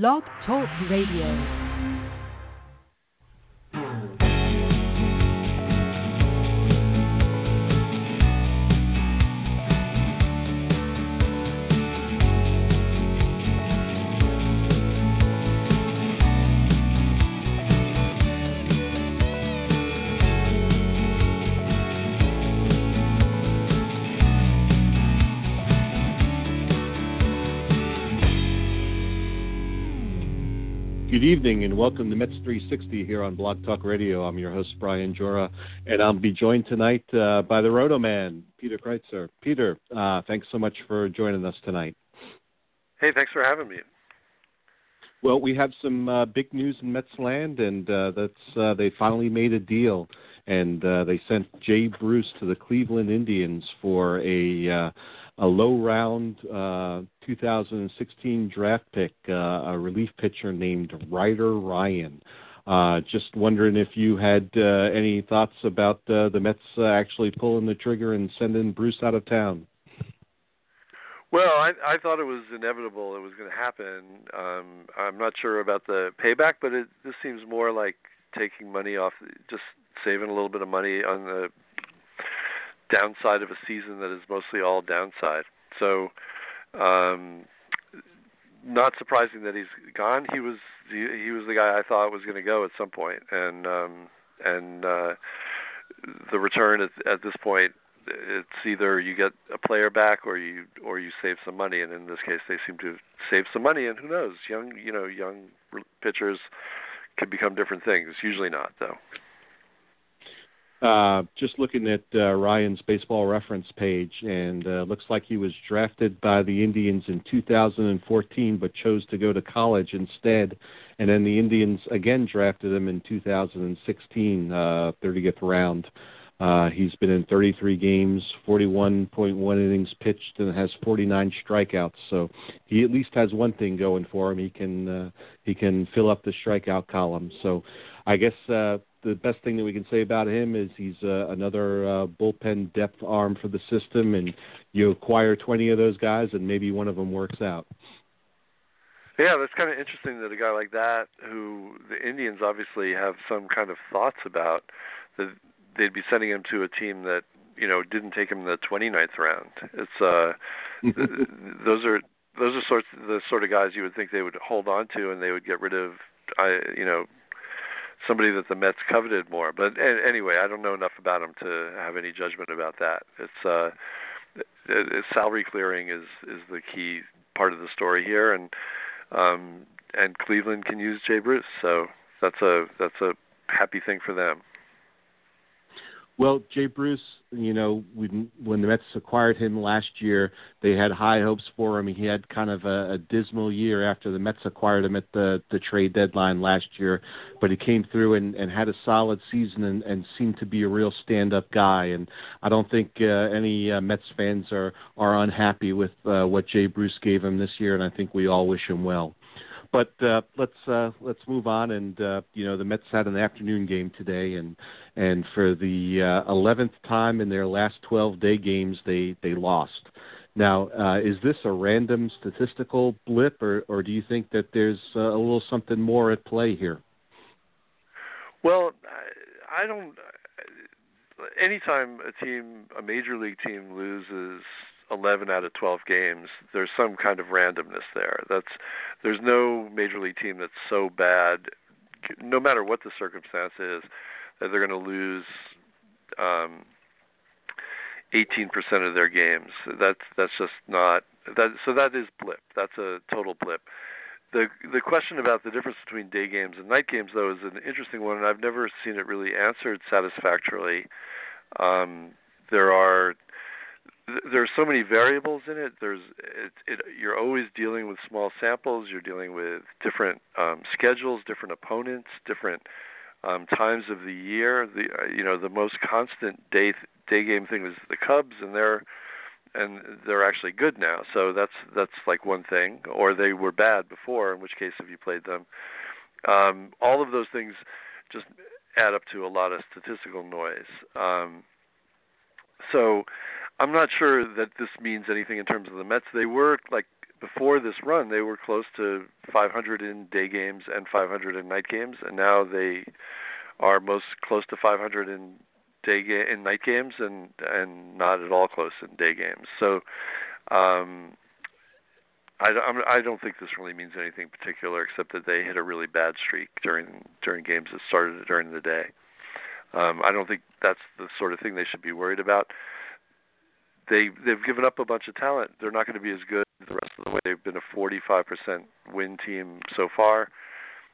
Blog Talk Radio. Good evening and welcome to Mets 360 here on Blog Talk Radio. I'm your host Brian Joura, and I'll be joined tonight uh, by the Rotoman, Peter Kreutzer. Peter, uh, thanks so much for joining us tonight. Hey, thanks for having me. Well, we have some uh, big news in Mets land, and uh, that's uh, they finally made a deal, and uh, they sent Jay Bruce to the Cleveland Indians for a a low round uh, 2016 draft pick, uh, a relief pitcher named Ryder Ryan. Uh, just wondering if you had uh, any thoughts about uh, the Mets uh, actually pulling the trigger and sending Bruce out of town. Well, I, I thought it was inevitable it was going to happen. Um, I'm not sure about the payback, but it, this seems more like taking money off, just saving a little bit of money on the downside of a season that is mostly all downside. So, um, not surprising that he's gone. He was he, he was the guy I thought was going to go at some point, and um, and uh, the return at, at this point, it's either you get a player back or you or you save some money. And in this case, they seem to save some money. And who knows, young you know young pitchers can become different things. Usually not though. Uh, just looking at uh, Ryan's baseball reference page, and uh, looks like he was drafted by the Indians in 2014, but chose to go to college instead. And then the Indians again drafted him in 2016, uh, 30th round. Uh, he's been in 33 games, 41.1 innings pitched, and has 49 strikeouts. So he at least has one thing going for him. He can uh, he can fill up the strikeout column. So I guess uh, the best thing that we can say about him is he's uh, another uh, bullpen depth arm for the system, and you acquire 20 of those guys, and maybe one of them works out. Yeah, that's kind of interesting that a guy like that, who the Indians obviously have some kind of thoughts about, that they'd be sending him to a team that you know didn't take him in the 29th round. It's uh, those are those are sorts the sort of guys you would think they would hold on to, and they would get rid of. I you know somebody that the Mets coveted more. But anyway, I don't know enough about him to have any judgment about that. It's uh, salary clearing is is the key part of the story here, and um, and Cleveland can use Jay Bruce, so that's a that's a happy thing for them. Well, Jay Bruce, you know, when when the Mets acquired him last year, they had high hopes for him. He had kind of a, a dismal year after the Mets acquired him at the the trade deadline last year, but he came through and, and had a solid season and, and seemed to be a real stand-up guy. And I don't think uh, any uh, Mets fans are are unhappy with uh, what Jay Bruce gave him this year, and I think we all wish him well. But uh, let's uh, let's move on. And uh, you know, the Mets had an afternoon game today, and and for the uh, eleventh time in their last twelve day games, they they lost. Now, uh, is this a random statistical blip, or or do you think that there's uh, a little something more at play here? Well, I don't. Anytime a team, a major league team, loses 11 out of 12 games, there's some kind of randomness there. That's there's no major league team that's so bad, no matter what the circumstance is, that they're going to lose um, 18% of their games. That's that's just not that. So that is blip. That's a total blip. The the question about the difference between day games and night games, though, is an interesting one, and I've never seen it really answered satisfactorily. Um, there are there's so many variables in it. There's it, it, you're always dealing with small samples. You're dealing with different um, schedules, different opponents, different um, times of the year. The you know the most constant day day game thing is the Cubs, and they're and they're actually good now. So that's that's like one thing. Or they were bad before, in which case have you played them? Um, all of those things just add up to a lot of statistical noise. Um, so I'm not sure that this means anything in terms of the Mets. They were like before this run, they were close to 500 in day games and 500 in night games, and now they are most close to 500 in day ga- in night games and and not at all close in day games. So um, I, I don't think this really means anything particular, except that they hit a really bad streak during during games that started during the day. Um, I don't think that's the sort of thing they should be worried about. They they've given up a bunch of talent. They're not going to be as good the rest of the way. They've been a 45% win team so far.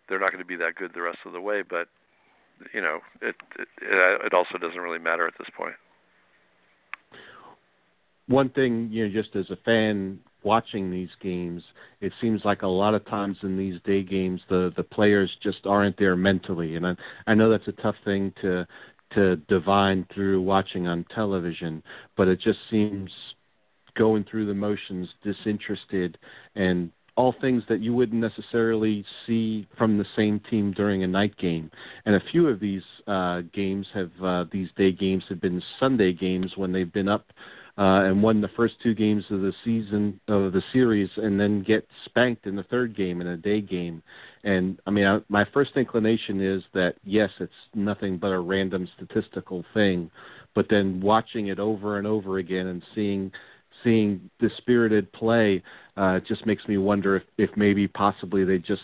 They're not going to be that good the rest of the way, but you know, it, it it also doesn't really matter at this point. One thing, you know, just as a fan watching these games, it seems like a lot of times in these day games, the the players just aren't there mentally, and I I know that's a tough thing to to divine through watching on television, but it just seems going through the motions, disinterested, and all things that you wouldn't necessarily see from the same team during a night game. And a few of these uh, games have uh, these day games have been Sunday games when they've been up uh, and won the first two games of the season of the series, and then get spanked in the third game in a day game. And I mean, I, my first inclination is that yes, it's nothing but a random statistical thing, but then watching it over and over again and seeing seeing dispirited play uh, just makes me wonder if, if maybe possibly they just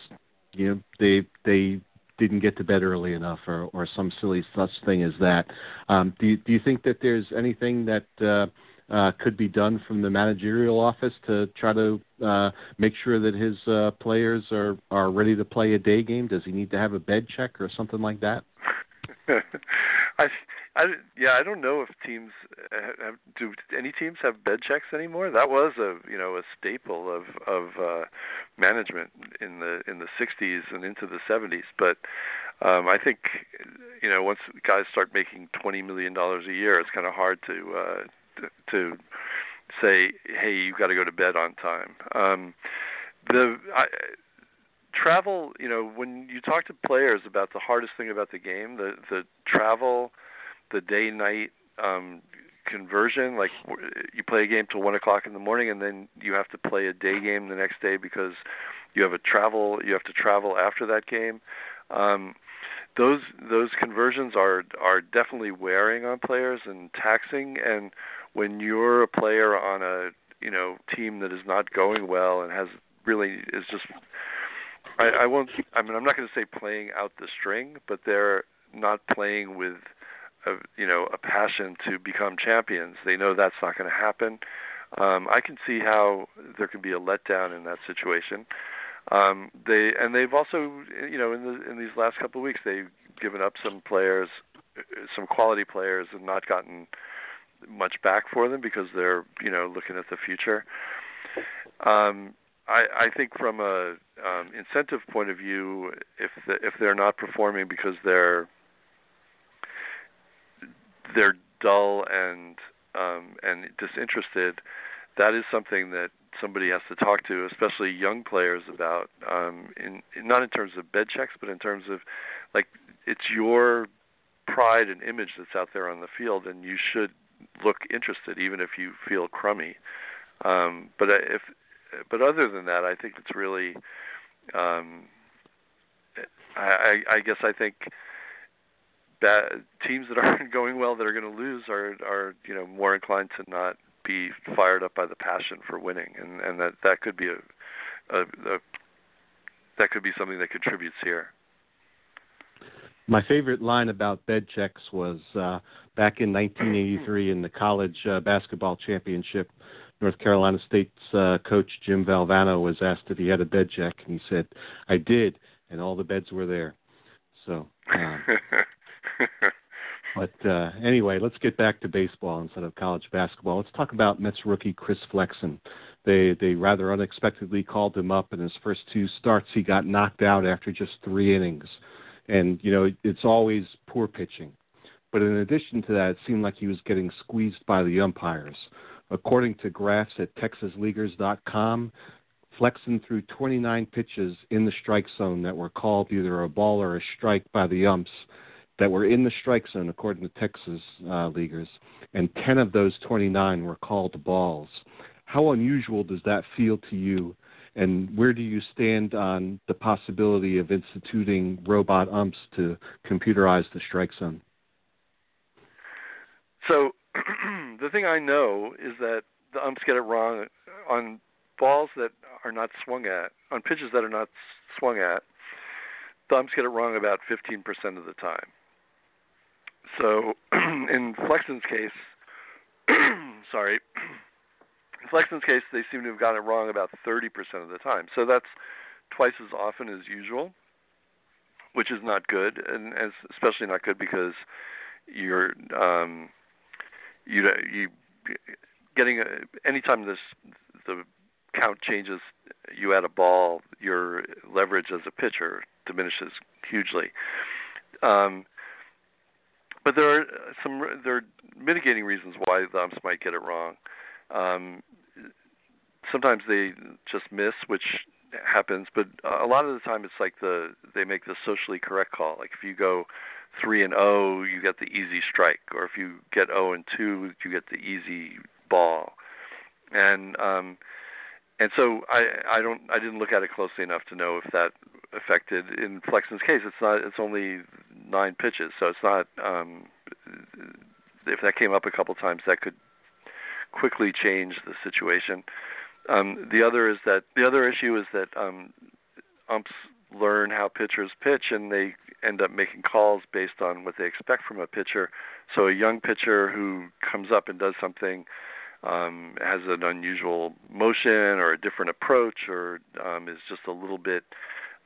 you know they they didn't get to bed early enough or or some silly such thing as that. Um, do you, do you think that there's anything that uh, uh, could be done from the managerial office to try to uh, make sure that his uh, players are are ready to play a day game? Does he need to have a bed check or something like that? I I, yeah, I don't know if teams have, do any teams have bed checks anymore. That was a you know a staple of of uh, management in the in the 60s and into the 70s. But um, I think you know once guys start making 20 million dollars a year, it's kind of hard to, uh, to say, hey, you've got to go to bed on time. Um, the I, travel, you know, when you talk to players about the hardest thing about the game, the the travel the day night um conversion like you play a game till one o'clock in the morning and then you have to play a day game the next day because you have a travel you have to travel after that game um those those conversions are are definitely wearing on players and taxing and when you're a player on a you know team that is not going well and has really is just I, I won't I mean I'm not going to say playing out the string but they're not playing with a you know a passion to become champions. They know that's not going to happen. Um, I can see how there can be a letdown in that situation. Um, they and they've also you know in the in these last couple of weeks they've given up some players, some quality players, and not gotten much back for them because they're you know looking at the future. Um, I, I think from a um, incentive point of view, if the, if they're not performing because they're they're dull and um, and disinterested, that is something that somebody has to talk to, especially young players, about. Um, in, in not in terms of bed checks, but in terms of like it's your pride and image that's out there on the field, and you should look interested, even if you feel crummy. Um, but if but other than that, I think it's really. Um, I, I guess I think bad teams that aren't going well that are going to lose are are you know more inclined to not be fired up by the passion for winning, and and that that could be a, a, a that could be something that contributes here. My favorite line about bed checks was uh, back in 1983 in the college uh, basketball championship. North Carolina State's uh, coach Jim Valvano was asked if he had a bed check, and he said, "I did, and all the beds were there." So um, but uh, anyway, let's get back to baseball instead of college basketball. Let's talk about Mets rookie Chris Flexen. They they rather unexpectedly called him up in his first two starts. He got knocked out after just three innings, and you know it's always poor pitching. But in addition to that, it seemed like he was getting squeezed by the umpires. According to graphs at TexasLeaguers.com, Flexen threw 29 pitches in the strike zone that were called either a ball or a strike by the umps that were in the strike zone, according to Texas uh, leaguers, and 10 of those 29 were called balls. how unusual does that feel to you? And where do you stand on the possibility of instituting robot umps to computerize the strike zone? So, the thing I know is that the umps get it wrong on balls that are not swung at, on pitches that are not swung at. The umps get it wrong about 15% of the time. So, in Flexen's case, sorry, in Flexen's case, they seem to have gotten it wrong about 30% of the time. So that's twice as often as usual, which is not good, and especially not good because you're um, you you getting a, anytime this the count changes, you add a ball, your leverage as a pitcher diminishes hugely. Um, but there are some there are mitigating reasons why the umps might get it wrong. Um, sometimes they just miss, which happens, but a lot of the time it's like the they make the socially correct call. Like if you go three and O, you get the easy strike, or if you get O and two, you get the easy ball. And um, and so I I don't I didn't look at it closely enough to know if that affected. In Flexen's case, it's not it's only nine pitches, so it's not. Um, if that came up a couple times, that could quickly change the situation. Um, the other is that the other issue is that um, umps learn how pitchers pitch, and they end up making calls based on what they expect from a pitcher. So a young pitcher who comes up and does something um, has an unusual motion or a different approach, or um, is just a little bit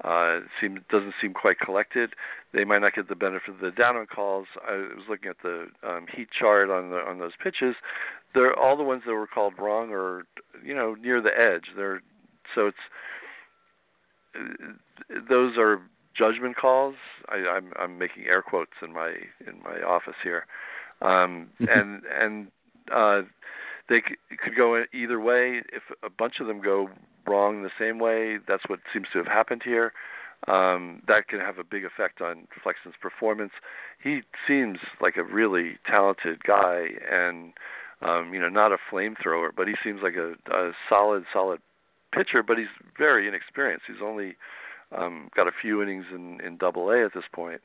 uh, seem doesn't seem quite collected. They might not get the benefit of the down on calls. I was looking at the um, heat chart on the on those pitches. They're all the ones that were called wrong or you know near the edge. They're so it's those are judgment calls. I, I'm I'm making air quotes in my in my office here, um, and and uh, they c- could go either way. If a bunch of them go wrong the same way, that's what seems to have happened here. Um, that can have a big effect on Flexen's performance. He seems like a really talented guy, and um, you know, not a flamethrower, but he seems like a, a solid, solid pitcher. But he's very inexperienced. He's only um, got a few innings in, in Double A at this point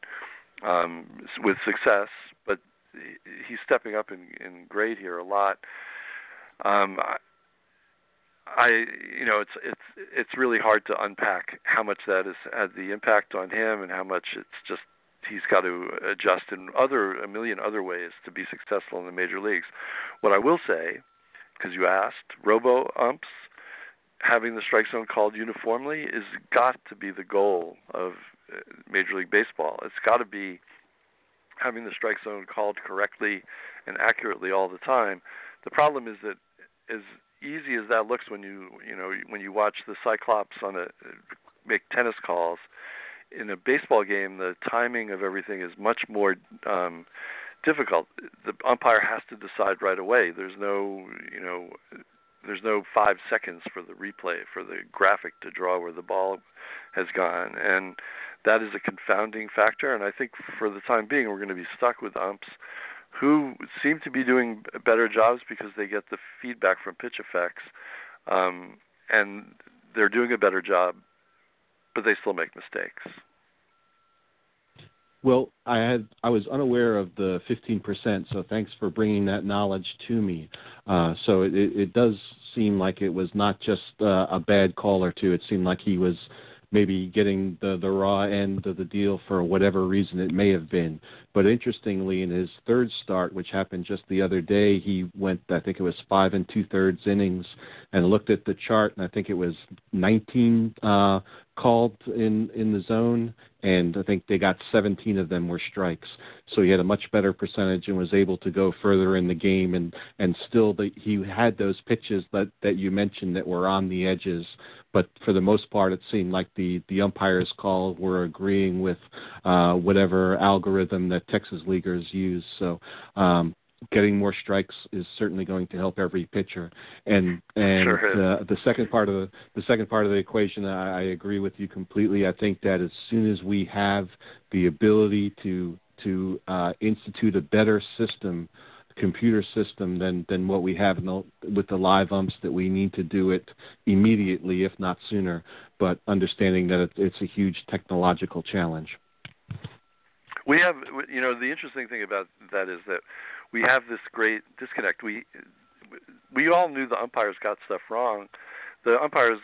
um, with success, but he's stepping up in, in grade here a lot. Um, I, you know, it's it's it's really hard to unpack how much that has had the impact on him and how much it's just he's got to adjust in other a million other ways to be successful in the major leagues. What I will say, because you asked, robo umps having the strike zone called uniformly is got to be the goal of uh, Major League Baseball. It's got to be having the strike zone called correctly and accurately all the time. The problem is that as easy as that looks when you you know when you watch the Cyclops on a make tennis calls, in a baseball game the timing of everything is much more um, difficult. The umpire has to decide right away. There's no you know there's no five seconds for the replay for the graphic to draw where the ball has gone and that is a confounding factor and i think for the time being we're going to be stuck with umps who seem to be doing better jobs because they get the feedback from PITCHf/x um, and they're doing a better job but they still make mistakes well, I had I was unaware of the 15%, so thanks for bringing that knowledge to me. Uh, so it, it does seem like it was not just uh, a bad call or two. It seemed like he was maybe getting the the raw end of the deal for whatever reason it may have been. But interestingly, in his third start, which happened just the other day, he went I think it was five and two thirds innings, and looked at the chart, and I think it was 19 uh, called in in the zone, and I think they got 17 of them were strikes. So he had a much better percentage and was able to go further in the game, and and still the, he had those pitches that that you mentioned that were on the edges. But for the most part, it seemed like the the umpires' call were agreeing with uh, whatever algorithm that Texas leaguers use. So um, getting more strikes is certainly going to help every pitcher. And and sure the, the second part of the the second part of the equation, I, I agree with you completely. I think that as soon as we have the ability to to uh, institute a better system computer system than than what we have the, with the live umps that we need to do it immediately, if not sooner. But understanding that it, it's a huge technological challenge. We have, you know, the interesting thing about that is that we have this great disconnect. We we all knew the umpires got stuff wrong. The umpires,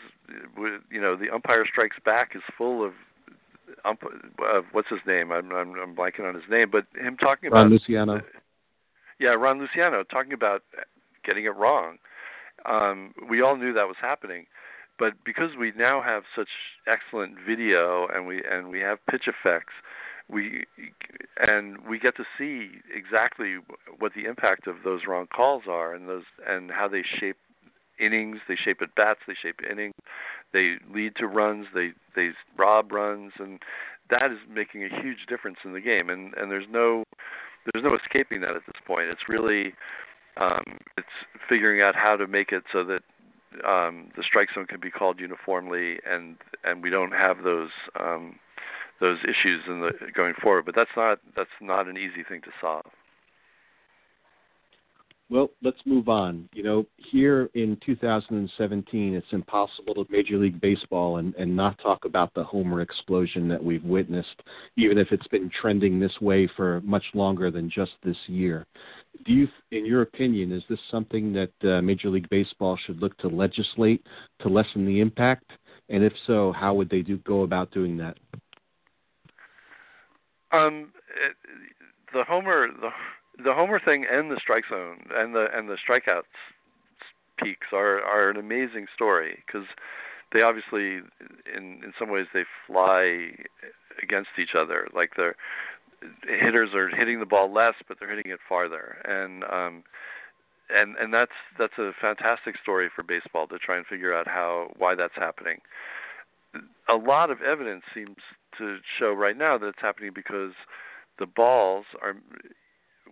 you know, the umpire strikes back is full of ump, uh, what's his name? I'm, I'm I'm blanking on his name, but him talking about Ron Luciano. yeah, Ron Luciano talking about getting it wrong. Um, we all knew that was happening, but because we now have such excellent video and we and we have PITCHf/x, we and we get to see exactly what the impact of those wrong calls are and those and how they shape innings, they shape at bats, they shape innings, they lead to runs, they they rob runs, and that is making a huge difference in the game. And and there's no there's no escaping that at this point. It's really um, it's figuring out how to make it so that um, the strike zone can be called uniformly, and and we don't have those um, those issues in the going forward. But that's not that's not an easy thing to solve. Well, let's move on. You know, here in 2017, it's impossible to Major League Baseball and, and not talk about the homer explosion that we've witnessed, even if it's been trending this way for much longer than just this year. Do you, in your opinion, is this something that uh, Major League Baseball should look to legislate to lessen the impact? And if so, how would they do go about doing that? Um, the homer the the homer thing and the strike zone and the and the strikeouts peaks are are an amazing story because they obviously in in some ways they fly against each other. Like the hitters are hitting the ball less but they're hitting it farther. And um and and that's that's a fantastic story for baseball to try and figure out how why that's happening. A lot of evidence seems to show right now that it's happening because the balls are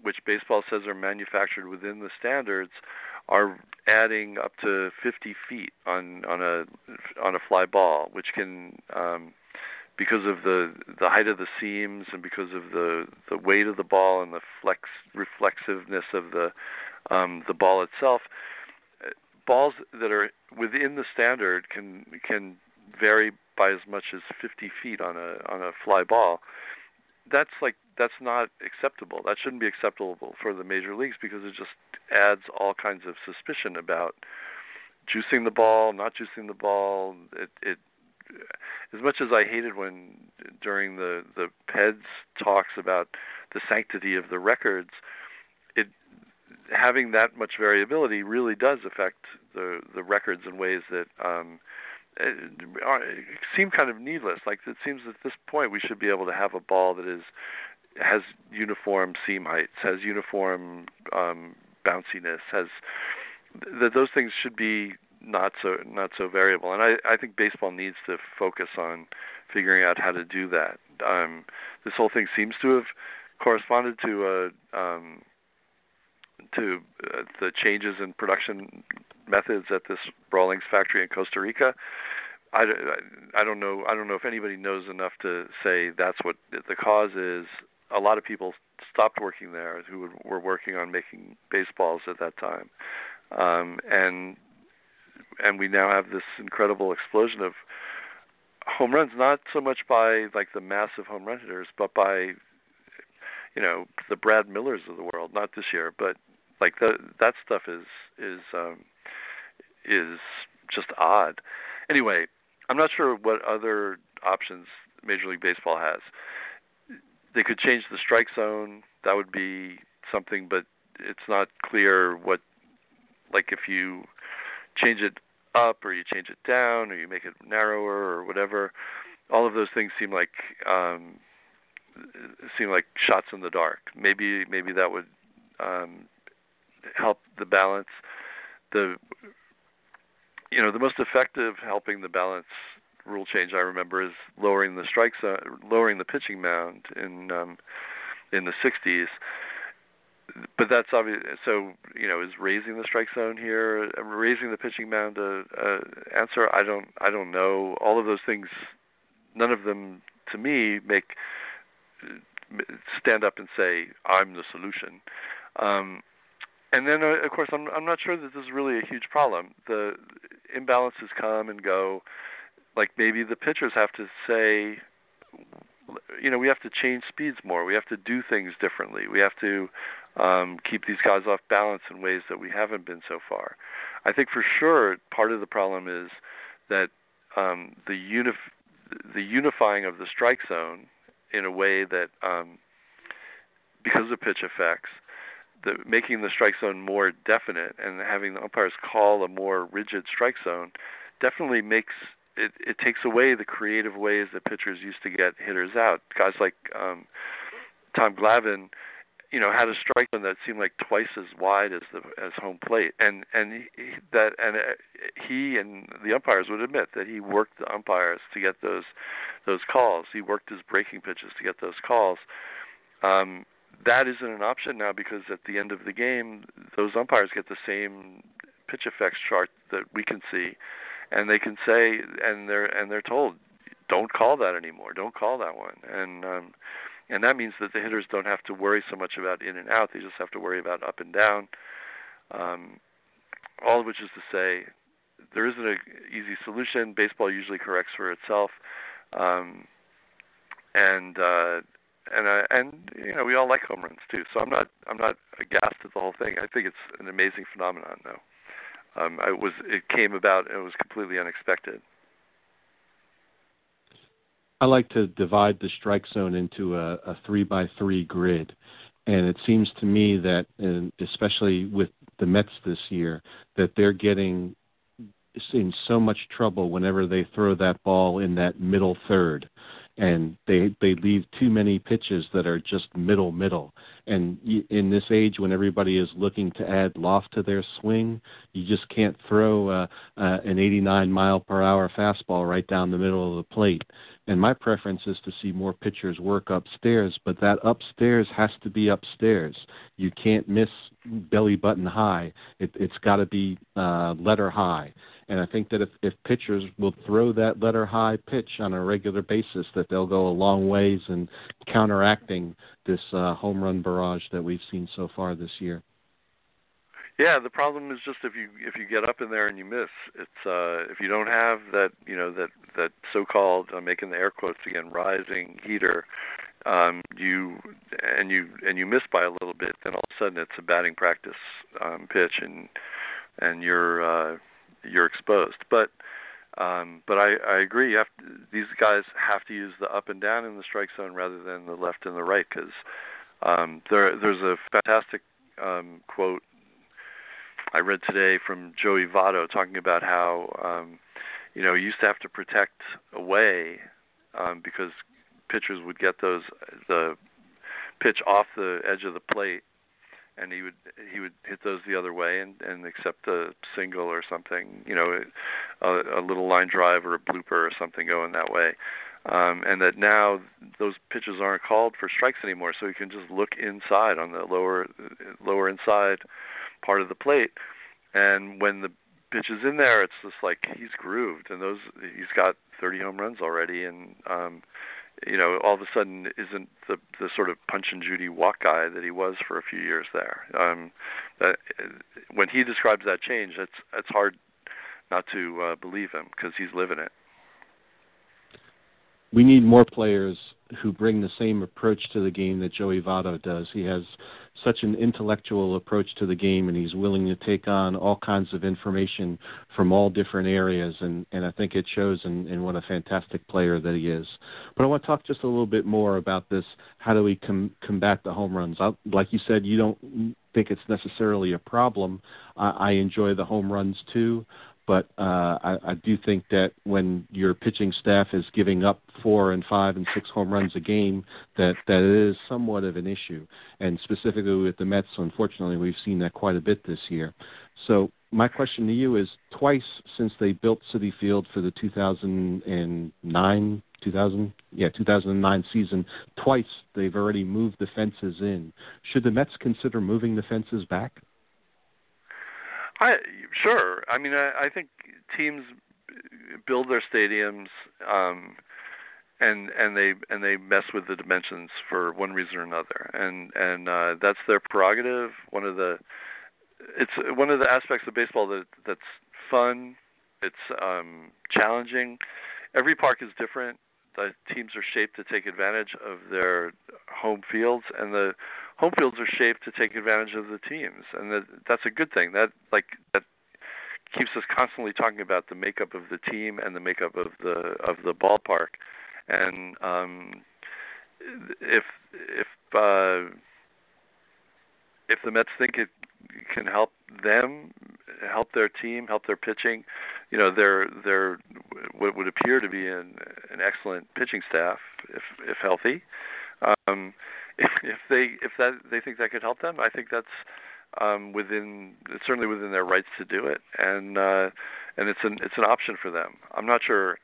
which baseball says are manufactured within the standards, are adding up to 50 feet on on a on a fly ball, which can um, because of the the height of the seams and because of the the weight of the ball and the flex reflexiveness of the um, the ball itself, balls that are within the standard can can vary by as much as 50 feet on a on a fly ball. That's like that's not acceptable. That shouldn't be acceptable for the major leagues because it just adds all kinds of suspicion about juicing the ball, not juicing the ball. It, it as much as I hated when during the the PEDS talks about the sanctity of the records, it having that much variability really does affect the the records in ways that um, seem kind of needless. Like it seems at this point we should be able to have a ball that is has uniform seam heights, has uniform um, bounciness, has that those things should be not so not so variable. And I I think baseball needs to focus on figuring out how to do that. Um, this whole thing seems to have corresponded to a um, to uh, the changes in production methods at this Rawlings factory in Costa Rica. I, I don't know I don't know if anybody knows enough to say that's what the cause is a lot of people stopped working there who were working on making baseballs at that time, um, and and we now have this incredible explosion of home runs, not so much by like the massive home run hitters, but by you know the Brad Millers of the world. Not this year, but like the, that stuff is is um, is just odd. Anyway, I'm not sure what other options Major League Baseball has they could change the strike zone. That would be something, but it's not clear what, like if you change it up or you change it down or you make it narrower or whatever. All of those things seem like um, seem like shots in the dark. Maybe maybe that would um, help the balance. The you know the most effective helping the balance rule change I remember is lowering the strike zone, lowering the pitching mound in um, in the 60s. But that's obvious. So you know, is raising the strike zone here, raising the pitching mound a, a answer? I don't. I don't know. All of those things, none of them to me make stand up and say I'm the solution. Um, and then uh, of course I'm I'm not sure that this is really a huge problem. The imbalances come and go. Like maybe the pitchers have to say, you know, we have to change speeds more. We have to do things differently. We have to um, keep these guys off balance in ways that we haven't been so far. I think for sure part of the problem is that um, the unif- the unifying of the strike zone in a way that um, because of PITCHf/x, the making the strike zone more definite and having the umpires call a more rigid strike zone definitely makes it it takes away the creative ways that pitchers used to get hitters out. Guys like um Tom Glavine, you know, had a strike zone that seemed like twice as wide as the as home plate, and and he, that and uh, he and the umpires would admit that he worked the umpires to get those those calls. He worked his breaking pitches to get those calls. Um, that isn't an option now because at the end of the game, those umpires get the same PITCHf/x chart that we can see, and they can say and they're and they're told, don't call that anymore, don't call that one, and um, and that means that the hitters don't have to worry so much about in and out; they just have to worry about up and down. Um, all of which is to say, there isn't an easy solution. Baseball usually corrects for itself, um, and uh, and uh, and you know we all like home runs too. So I'm not I'm not aghast at the whole thing. I think it's an amazing phenomenon though. Um, I was it came about and it was completely unexpected. I like to divide the strike zone into a, a three by three grid, and it seems to me that, especially with the Mets this year, that they're getting in so much trouble whenever they throw that ball in that middle third and they they leave too many pitches that are just middle middle. And in this age when everybody is looking to add loft to their swing you just can't throw uh, uh, an 89 mile per hour fastball right down the middle of the plate and my preference is to see more pitchers work upstairs but that upstairs has to be upstairs. You can't miss belly button high. It, it's got to be uh, letter high. And I think that if, if pitchers will throw that letter high pitch on a regular basis, that they'll go a long ways in counteracting this uh, home run barrage that we've seen so far this year. Yeah, the problem is just if you if you get up in there and you miss, it's uh if you don't have that you know that that so-called I'm making the air quotes again rising heater, um you and you and you miss by a little bit, then all of a sudden it's a batting practice um pitch and and you're uh you're exposed. But um, but I, I agree. You have to, these guys have to use the up and down in the strike zone rather than the left and the right because um, there there's a fantastic um, quote I read today from Joey Votto talking about how um, you know he used to have to protect away um, because pitchers would get those the pitch off the edge of the plate and he would he would hit those the other way and and accept a single or something, you know, a, a little line drive or a blooper or something going that way. Um, and that now those pitches aren't called for strikes anymore, so he can just look inside on the lower lower inside part of the plate, and when the pitch is in there, it's just like he's grooved, and those he's got 30 home runs already, and um, you know, all of a sudden isn't the the sort of punch and Judy walk guy that he was for a few years there. Um, that, when he describes that change, it's it's hard not to uh, believe him because he's living it we need more players who bring the same approach to the game that Joey Votto does. He has such an intellectual approach to the game, and he's willing to take on all kinds of information from all different areas, and, and I think it shows in, in what a fantastic player that he is. But I want to talk just a little bit more about this. How do we com- combat the home runs? I, like you said, you don't think it's necessarily a problem. I, I enjoy the home runs too but uh, I, I do think that when your pitching staff is giving up four and five and six home runs a game, that that is somewhat of an issue. And specifically with the Mets, unfortunately, we've seen that quite a bit this year. So my question to you is: twice since they built Citi Field for the 2009 2000 yeah 2009 season twice they've already moved the fences in should the mets consider moving the fences back I sure. I mean, I, I think teams build their stadiums, um, and and they and they mess with the dimensions for one reason or another, and and uh, that's their prerogative. One of the it's one of the aspects of baseball that that's fun. It's um, challenging. Every park is different. The teams are shaped to take advantage of their home fields, and the home fields are shaped to take advantage of the teams, and that that's a good thing. That like that keeps us constantly talking about the makeup of the team and the makeup of the of the ballpark, and um, if if uh, if the Mets think it can help them, help their team, help their pitching, you know, they're they're what would appear to be an an excellent pitching staff if if healthy. Um, if they if that they think that could help them, I think that's um, within it's certainly within their rights to do it, and uh, and it's an it's an option for them. I'm not sure,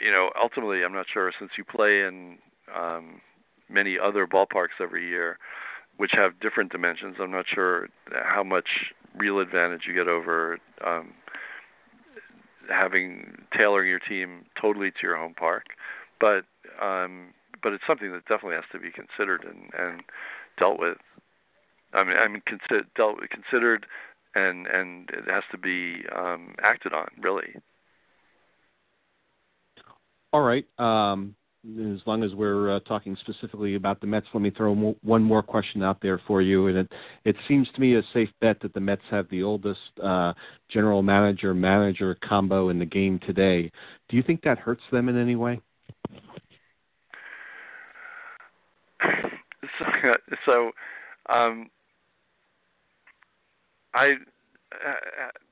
you know, ultimately I'm not sure since you play in um, many other ballparks every year, which have different dimensions. I'm not sure how much real advantage you get over um, having tailoring your team totally to your home park, but um, but it's something that definitely has to be considered and, and dealt with. I mean, I mean, consider, dealt with, considered, and and it has to be um, acted on. Really. All right. Um, as long as we're uh, talking specifically about the Mets, let me throw one more question out there for you. And it, it seems to me a safe bet that the Mets have the oldest uh, general manager manager combo in the game today. Do you think that hurts them in any way? So, so um, I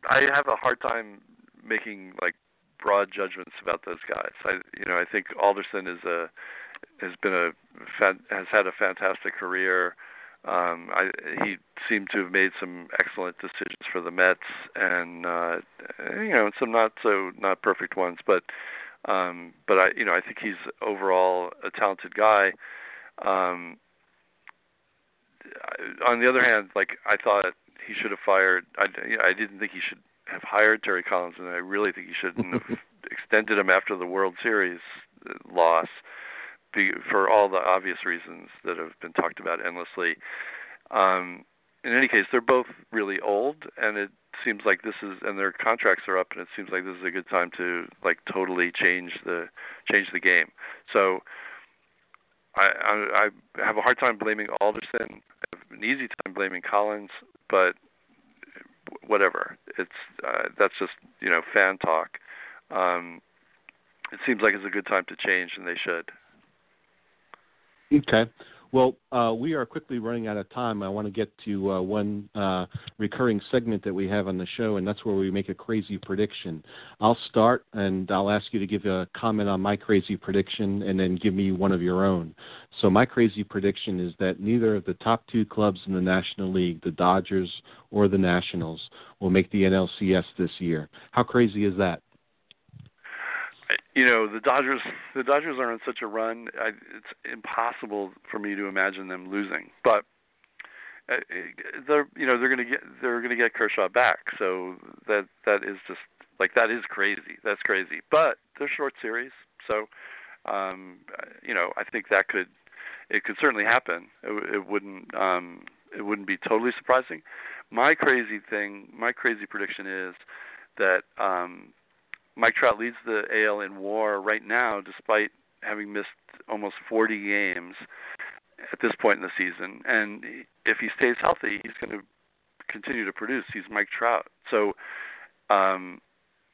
I have a hard time making like broad judgments about those guys. I you know I think Alderson is a has been a has had a fantastic career. Um, I, he seemed to have made some excellent decisions for the Mets, and uh, you know some not so not perfect ones, but um, but I you know I think he's overall a talented guy. Um, on the other hand, like I thought he should have fired. I, I didn't think he should have hired Terry Collins, and I really think he shouldn't have extended him after the World Series loss, be, for all the obvious reasons that have been talked about endlessly. Um, in any case, they're both really old, and it seems like this is, and their contracts are up, and it seems like this is a good time to like totally change the change the game. So. I, I I have a hard time blaming Alderson. I have an easy time blaming Collins, but whatever. It's uh, that's just you know fan talk. Um, it seems like it's a good time to change, and they should. Okay. Well, uh, we are quickly running out of time. I want to get to uh, one uh, recurring segment that we have on the show, and that's where we make a crazy prediction. I'll start, and I'll ask you to give a comment on my crazy prediction, and then give me one of your own. So, my crazy prediction is that neither of the top two clubs in the National League, the Dodgers or the Nationals, will make the NLCS this year. How crazy is that? You know the Dodgers the Dodgers are on such a run I, it's impossible for me to imagine them losing. But uh, they're you know they're going to get they're going to get Kershaw back. So that that is just like that is crazy. That's crazy. But they're short series. So um you know I think that could it could certainly happen. It, it wouldn't um it wouldn't be totally surprising. My crazy thing my crazy prediction is that um Mike Trout leads the AL in WAR right now, despite having missed almost 40 games at this point in the season. And if he stays healthy, he's going to continue to produce. He's Mike Trout. So, um,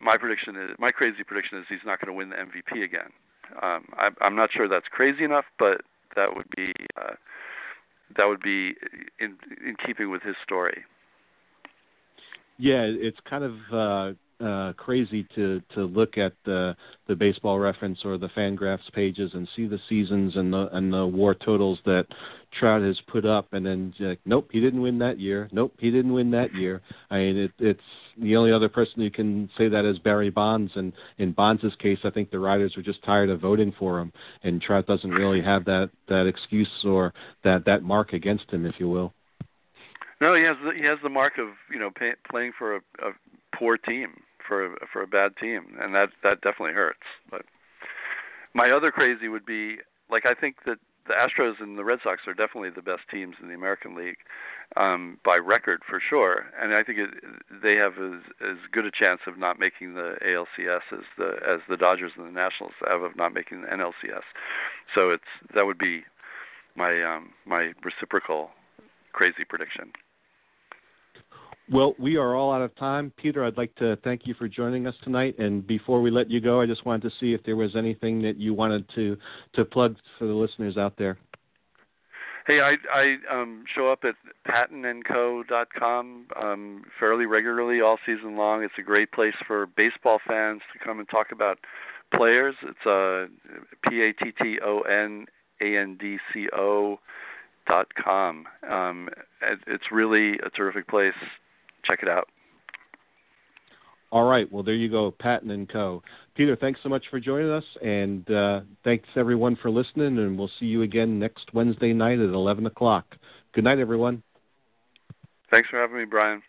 my prediction is my crazy prediction is he's not going to win the MVP again. Um, I, I'm not sure that's crazy enough, but that would be uh, that would be in in keeping with his story. Yeah, it's kind of uh, uh, crazy to to look at the the baseball reference or the Fangraphs pages and see the seasons and the and the WAR totals that Trout has put up, and then like, nope, he didn't win that year. Nope, he didn't win that year. I mean, it, it's the only other person who can say that is Barry Bonds, and in Bonds' case, I think the writers were just tired of voting for him, and Trout doesn't really have that that excuse or that that mark against him, if you will. No, he has the, he has the mark of you know pay, playing for a, a poor team for for a bad team, and that that definitely hurts. But my other crazy would be like I think that the Astros and the Red Sox are definitely the best teams in the American League um, by record for sure, and I think it, they have as, as good a chance of not making the ALCS as the as the Dodgers and the Nationals have of not making the NLCS. So it's that would be my um, my reciprocal crazy prediction. Well, we are all out of time. Peter, I'd like to thank you for joining us tonight. And before we let you go, I just wanted to see if there was anything that you wanted to to plug for the listeners out there. Hey, I I um, show up at pattonandco.com um, fairly regularly all season long. It's a great place for baseball fans to come and talk about players. It's uh, p a t t o n a n d c o dot com. Um, it's really a terrific place. Check it out. All right. Well, there you go, Patton and Co. Peter, thanks so much for joining us, and uh, thanks everyone for listening. And we'll see you again next Wednesday night at 11 o'clock. Good night, everyone. Thanks for having me, Brian.